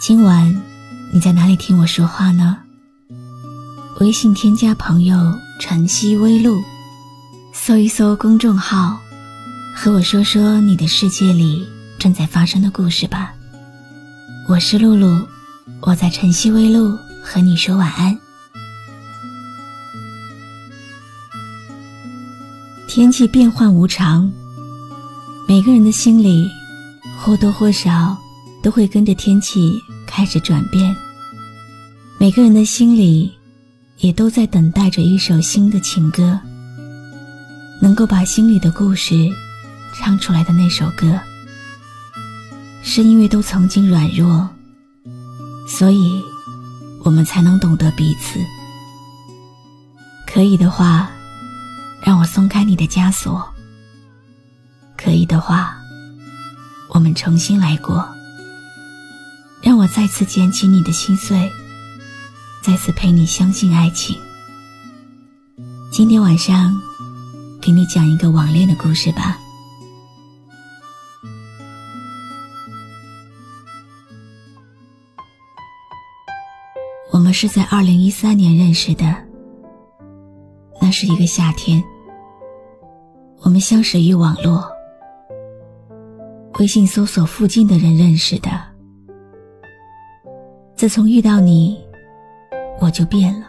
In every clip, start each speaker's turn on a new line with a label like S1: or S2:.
S1: 今晚你在哪里听我说话呢？微信添加朋友“晨曦微露”，搜一搜公众号，和我说说你的世界里正在发生的故事吧。我是露露，我在晨曦微露和你说晚安。天气变幻无常，每个人的心里或多或少都会跟着天气。开始转变，每个人的心里也都在等待着一首新的情歌，能够把心里的故事唱出来的那首歌。是因为都曾经软弱，所以我们才能懂得彼此。可以的话，让我松开你的枷锁；可以的话，我们重新来过。让我再次捡起你的心碎，再次陪你相信爱情。今天晚上，给你讲一个网恋的故事吧。我们是在二零一三年认识的，那是一个夏天，我们相识于网络，微信搜索附近的人认识的。自从遇到你，我就变了。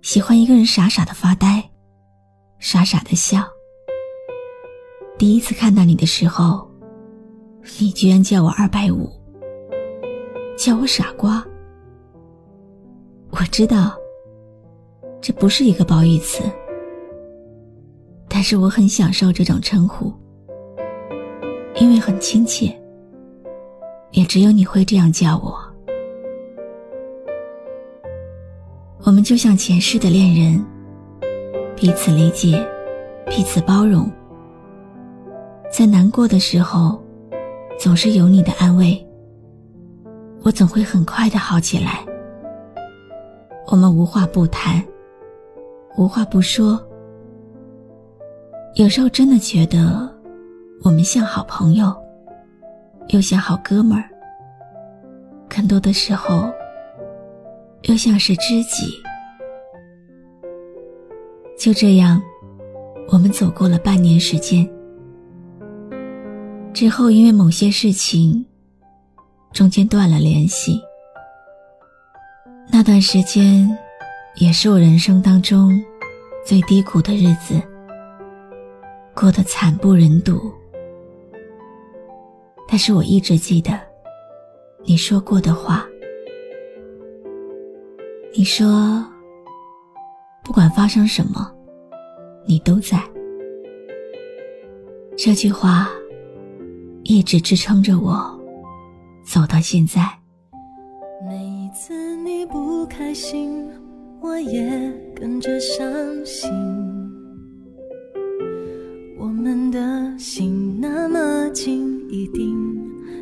S1: 喜欢一个人傻傻的发呆，傻傻的笑。第一次看到你的时候，你居然叫我二百五，叫我傻瓜。我知道，这不是一个褒义词，但是我很享受这种称呼，因为很亲切。也只有你会这样叫我。就像前世的恋人，彼此理解，彼此包容。在难过的时候，总是有你的安慰，我总会很快的好起来。我们无话不谈，无话不说。有时候真的觉得，我们像好朋友，又像好哥们儿。更多的时候。又像是知己，就这样，我们走过了半年时间。之后，因为某些事情，中间断了联系。那段时间，也是我人生当中最低谷的日子，过得惨不忍睹。但是我一直记得你说过的话。你说，不管发生什么，你都在。这句话一直支撑着我走到现在。
S2: 每一次你不开心，我也跟着伤心。我们的心那么近，一定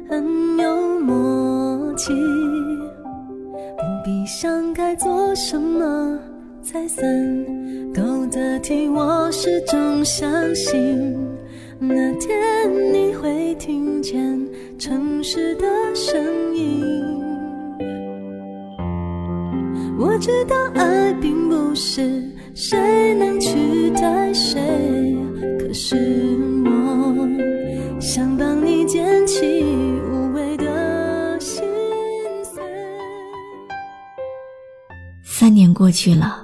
S2: 很有默契。不必想该做什么才算够得体？我始终相信那天你会听见城市的声音。我知道爱并不是谁能取代谁，可是我想帮你捡起。
S1: 三年过去了，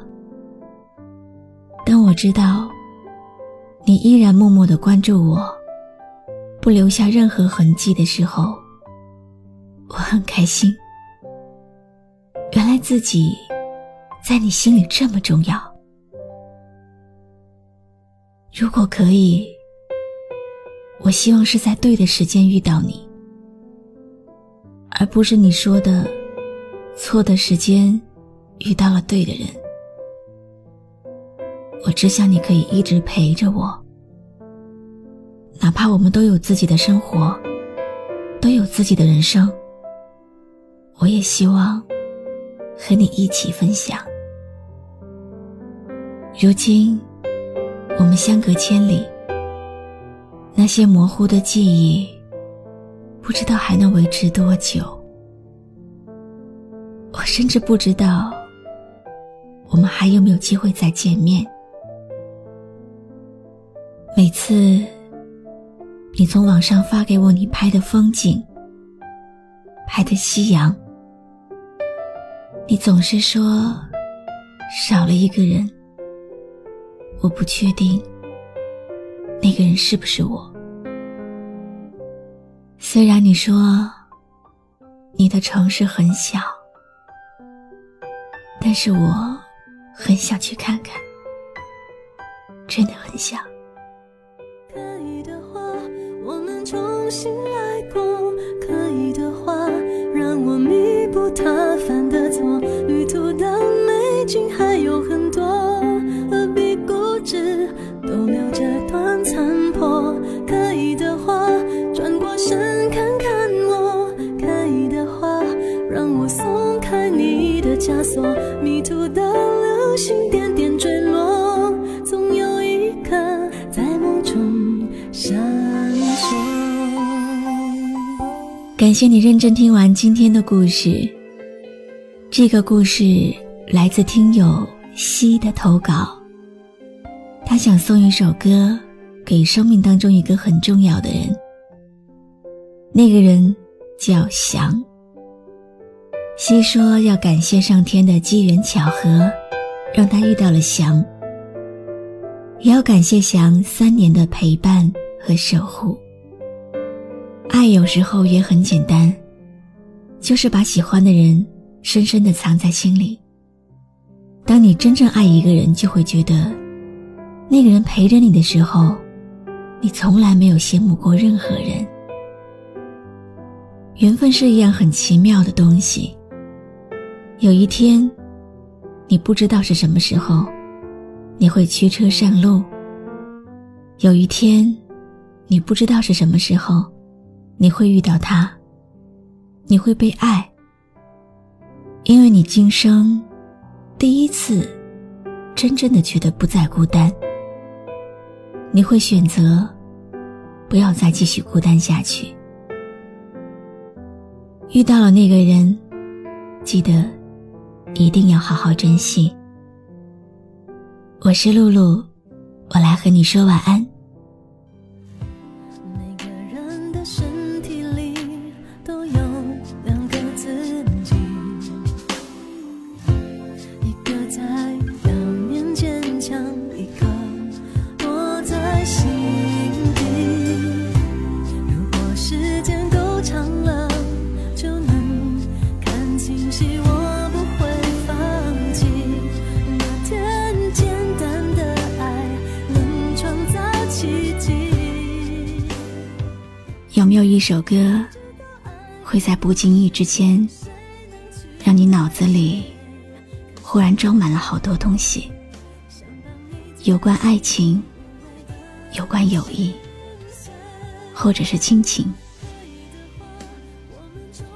S1: 我知道你依然默默的关注我，不留下任何痕迹的时候，我很开心。原来自己在你心里这么重要。如果可以，我希望是在对的时间遇到你，而不是你说的错的时间遇到了对的人。我只想你可以一直陪着我，哪怕我们都有自己的生活，都有自己的人生，我也希望和你一起分享。如今，我们相隔千里，那些模糊的记忆，不知道还能维持多久。我甚至不知道，我们还有没有机会再见面。每次你从网上发给我你拍的风景，拍的夕阳，你总是说少了一个人，我不确定那个人是不是我。虽然你说你的城市很小，但是我很想去看看，真的很想。
S2: 迷途的流星点点坠落，总有一颗在梦中闪烁。
S1: 感谢你认真听完今天的故事。这个故事来自听友西的投稿。他想送一首歌给生命当中一个很重要的人。那个人叫翔。西说要感谢上天的机缘巧合，让他遇到了翔。也要感谢翔三年的陪伴和守护。爱有时候也很简单，就是把喜欢的人深深的藏在心里。当你真正爱一个人，就会觉得，那个人陪着你的时候，你从来没有羡慕过任何人。缘分是一样很奇妙的东西。有一天，你不知道是什么时候，你会驱车上路。有一天，你不知道是什么时候。你会遇到他，你会被爱，因为你今生第一次真正的觉得不再孤单。你会选择不要再继续孤单下去。遇到了那个人，记得一定要好好珍惜。我是露露，我来和你说晚安。首歌，会在不经意之间，让你脑子里忽然装满了好多东西？有关爱情，有关友谊，或者是亲情？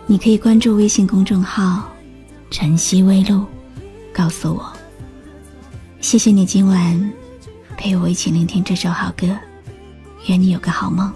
S1: 你可以关注微信公众号“晨曦微露”，告诉我。谢谢你今晚陪我一起聆听这首好歌，愿你有个好梦。